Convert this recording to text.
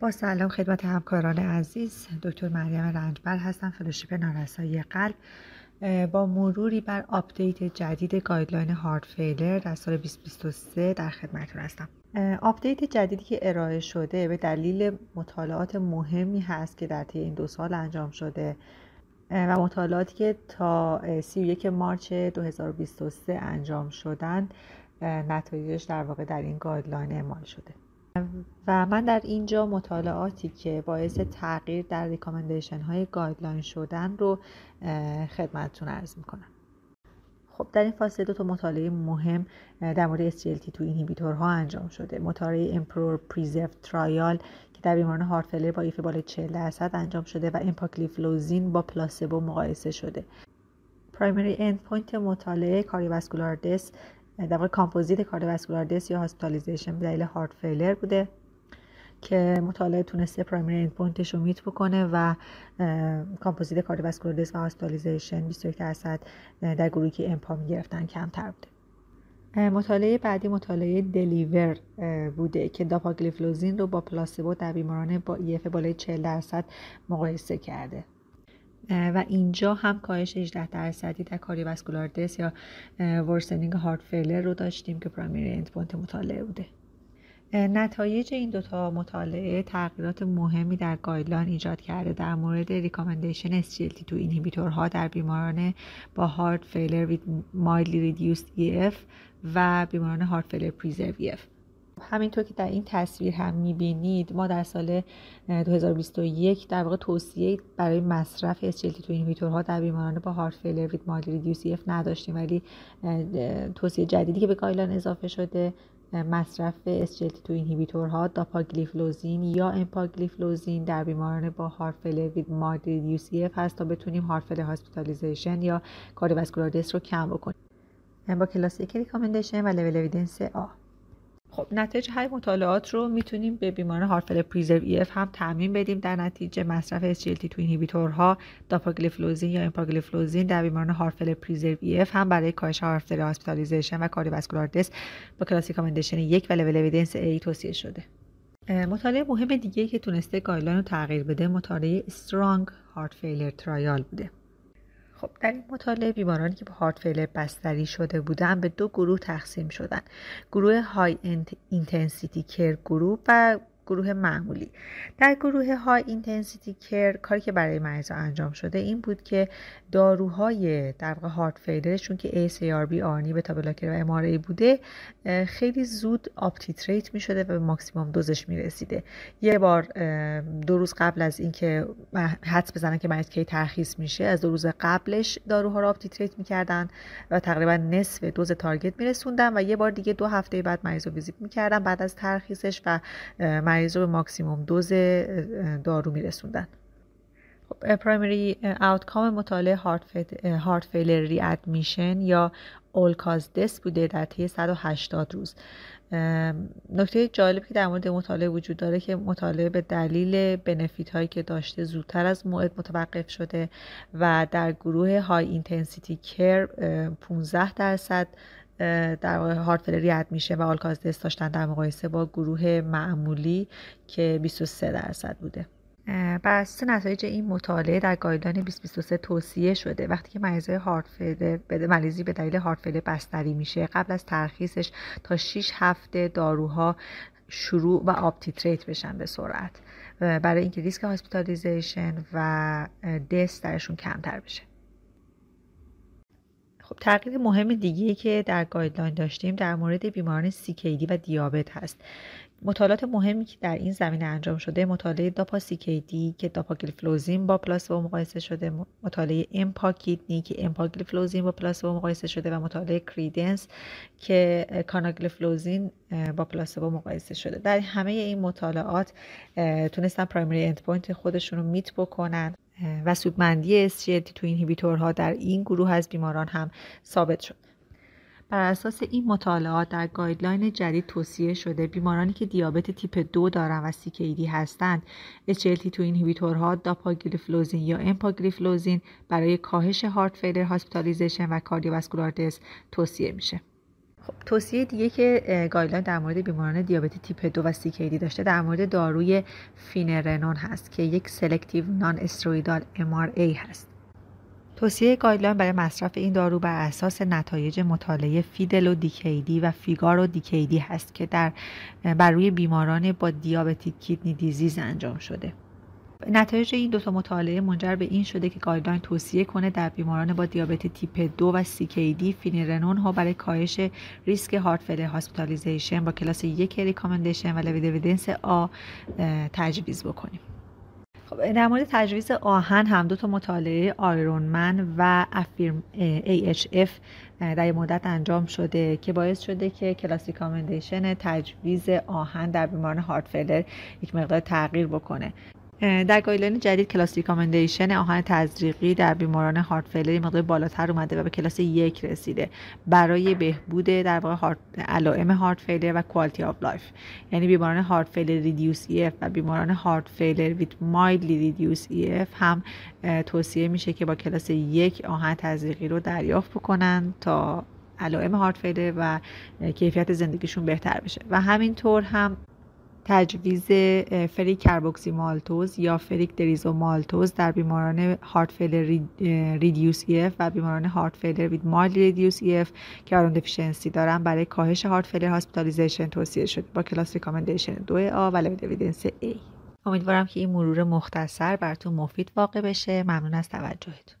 با سلام خدمت همکاران عزیز. دکتر مریم رنجبر هستم فلوشیپ نارسایی قلب. با مروری بر آپدیت جدید guideline heart failure در سال 2023 در خدمتتون هستم. آپدیت جدیدی که ارائه شده به دلیل مطالعات مهمی هست که در طی این دو سال انجام شده. و مطالعاتی که تا 31 March 2023 انجام شدن نتایجش در واقع در این guideline اعمال شده. و من در اینجا مطالعاتی که باعث تغییر در recommendation های guideline شدن رو خدمتتون عرض می‌کنم. خب در این فاصله دو تا مطالعه مهم در مورد SGLT2 inhibitor ها انجام شده. مطالعه EMPEROR-Preserved trial که در بیماران heart با EF بالای 40 درصد انجام شده و امپاگلیفلوزین با پلاسبو مقایسه شده. primary endpoint مطالعه cardiovascular death در واقع composite cardiovascular death یا hospitalization به دلیل heart failure بوده که مطالعه تونسته primary endpoint ش رو meet بکنه و composite cardiovascular death و hospitalization 21 درصد در گروهی که امپا می‌گرفتن کمتر بوده. مطالعه بعدی مطالعه DELIVER بوده که داپاگلیفلوزین رو با پلاسبو در بیماران با EF بالای 40 درصد مقایسه کرده. و اینجا هم کاهش 18 درصدی در cardiovascular death یا worsening heart failure رو داشتیم که primary endpoint مطالعه بوده. نتایج این دوتا مطالعه تغییرات مهمی در guideline ایجاد کرده در مورد recommendation SGLT2 inhibitor ها در بیماران با heart failure with mildly reduced EF و بیماران heart failure preserved EF همینطور که در این تصویر هم می‌بینید ما در سال 2021 در واقع توصیه برای مصرف SGLT2 inhibitor ها در بیماران با heart failure with reduced EF نداشتیم. ولی توصیه جدیدی که به guideline اضافه شده مصرف SGLT2 inhibitor ها داپاگلیفلوزین یا امپاگلیفلوزین در بیماران با heart failure with reduced EF هست تا بتونیم heart failure hospitalization یا cardiovascular رو کم بکنیم. با کلاس یک recommendation و level evidence A خب نتایج این مطالعات رو می‌تونیم به بیماران heart failure preserved EF هم تعمیم بدیم. در نتیجه مصرف SGLT2 inhibitor ها داپاگلیفلوزین یا امپاگلیفلوزین در بیماران heart failure preserved EF هم برای کاهش heart failure hospitalization و cardiovascular death با کلاس recommendation یک و level evidence A توصیه شده. مطالعه مهم دیگه که تونسته guideline رو تغییر بده مطالعه STRONG heart failure trial بوده. خب در این مطالعه بیمارانی که با heart failure بستری شده بودن به دو گروه تقسیم شدن. گروه high intensity care گروه و گروه معمولی. در گروه high intensity care کاری که برای مریضا انجام شده این بود که داروهای در واقع heart failure شون که ACE ARB ARNI beta blocker و MRA بوده خیلی زود up-titrate می شده و به ماکسیموم دوزش می رسیده یه بار دو روز قبل از اینکه حدس بزنن که مریض کی ترخیص میشه از دو روز قبلش داروها رو up-titrate می‌کردن و تقریبا نصف دوز تارگت میرسوندن و یه بار دیگه دو هفته بعد مریض رو ویزیت می‌کردن بعد از ترخیصش و مریض رو به ماکسیموم دوز دارو میرسوندن. خب پرایمری آوتکام مطالعه هارت فیلر ری ادمیشن یا اول کاز دس بوده در طی 180 روز. نکته جالبی که در مورد مطالعه وجود داره که مطالعه به دلیل بنفیت هایی که داشته زودتر از موعد متوقف شده و در گروه high intensity care 15 درصد در واقع heart failure admission و all-cause death داشتن در مقایسه با گروه معمولی که 23 درصد بوده. بر اساس نتایج این مطالعه در guideline 2023 توصیه شده. وقتی که مریضای heart failure مریضی به دلیل heart failure بستری میشه قبل از ترخیصش تا 6 هفته داروها شروع و up-titrate بشن به سرعت. برای اینکه ریسک hospitalization و death درشون کمتر بشه. خب تغییر مهم دیگه که در guideline داشتیم در مورد بیماران CKD و دیابت هست. مطالعات مهمی که در این زمینه انجام شده مطالعه DAPA-CKD که داپاگلیفلوزین با پلاسبو مقایسه شده مطالعه EMPA-KIDNEY که امپاگلیفلوزین با پلاسبو مقایسه شده و مطالعه CREDENCE که کاناگلیفلوزین با پلاسبو مقایسه شده. در همه این مطالعات تونستن primary endpoint خودشون رو meet بکنن. و سودمندی SGLT2 inhibitor ها در این گروه از بیماران هم ثابت شد. بر اساس این مطالعات در گایدلاین جدید توصیه شده بیمارانی که دیابت تیپ دو دارن و CKD هستند SGLT2 inhibitor ها داپاگلیفلوزین یا امپاگلیفلوزین برای کاهش heart failure hospitalization و cardiovascular death توصیه میشه. خب توصیه دیگه که گایدلاین در مورد بیماران دیابت تیپ دو و CKD داشته در مورد داروی فینرنون هست که یک selective nonsteroidal MRA هست. توصیه گایدلاین برای مصرف این دارو بر اساس نتایج مطالعه فیدل و دیکیدی و فیگار و دیکیدی هست که در بر روی بیماران با diabetic kidney disease انجام شده. نتایج این دو تا مطالعه منجر به این شده که گایدلاین توصیه کنه در بیماران با دیابت تیپ دو و CKD فینرنون را برای کاهش ریسک heart failure hospitalization با کلاس یک recommendation و لوید آ تجویز بکنیم. خب در مورد تجویز آهن هم دو تا مطالعه IRONMAN و AFFIRM-AHF در مدت انجام شده که باعث شده که class recommendation تجویز آهن در بیماران heart failure یک مقدار تغییر بکنه. در گایدلاین جدید class recommendation آهن تزریقی در بیماران heart failure مقدار بالاتر اومده و به کلاس یک رسیده. برای بهبود در واقع علائم heart failure و quality of life یعنی بیماران heart failure reduced EF و بیماران heart failure with mildly reduced EF هم توصیه میشه که با کلاس یک آهن تزریقی رو دریافت بکنن تا علائم heart failure و کیفیت زندگیشون بهتر بشه. و همینطور هم تجویز ferric carboxymaltose یا ferric derisomaltose در بیماران heart failure reduced EF و بیماران heart failure with mildly reduced EF که iron deficiency دارن برای کاهش heart failure hospitalization توصیه شده با class recommendation 2A و level evidence A. امیدوارم که این مرور مختصر براتون مفید واقع بشه. ممنون از توجهتون.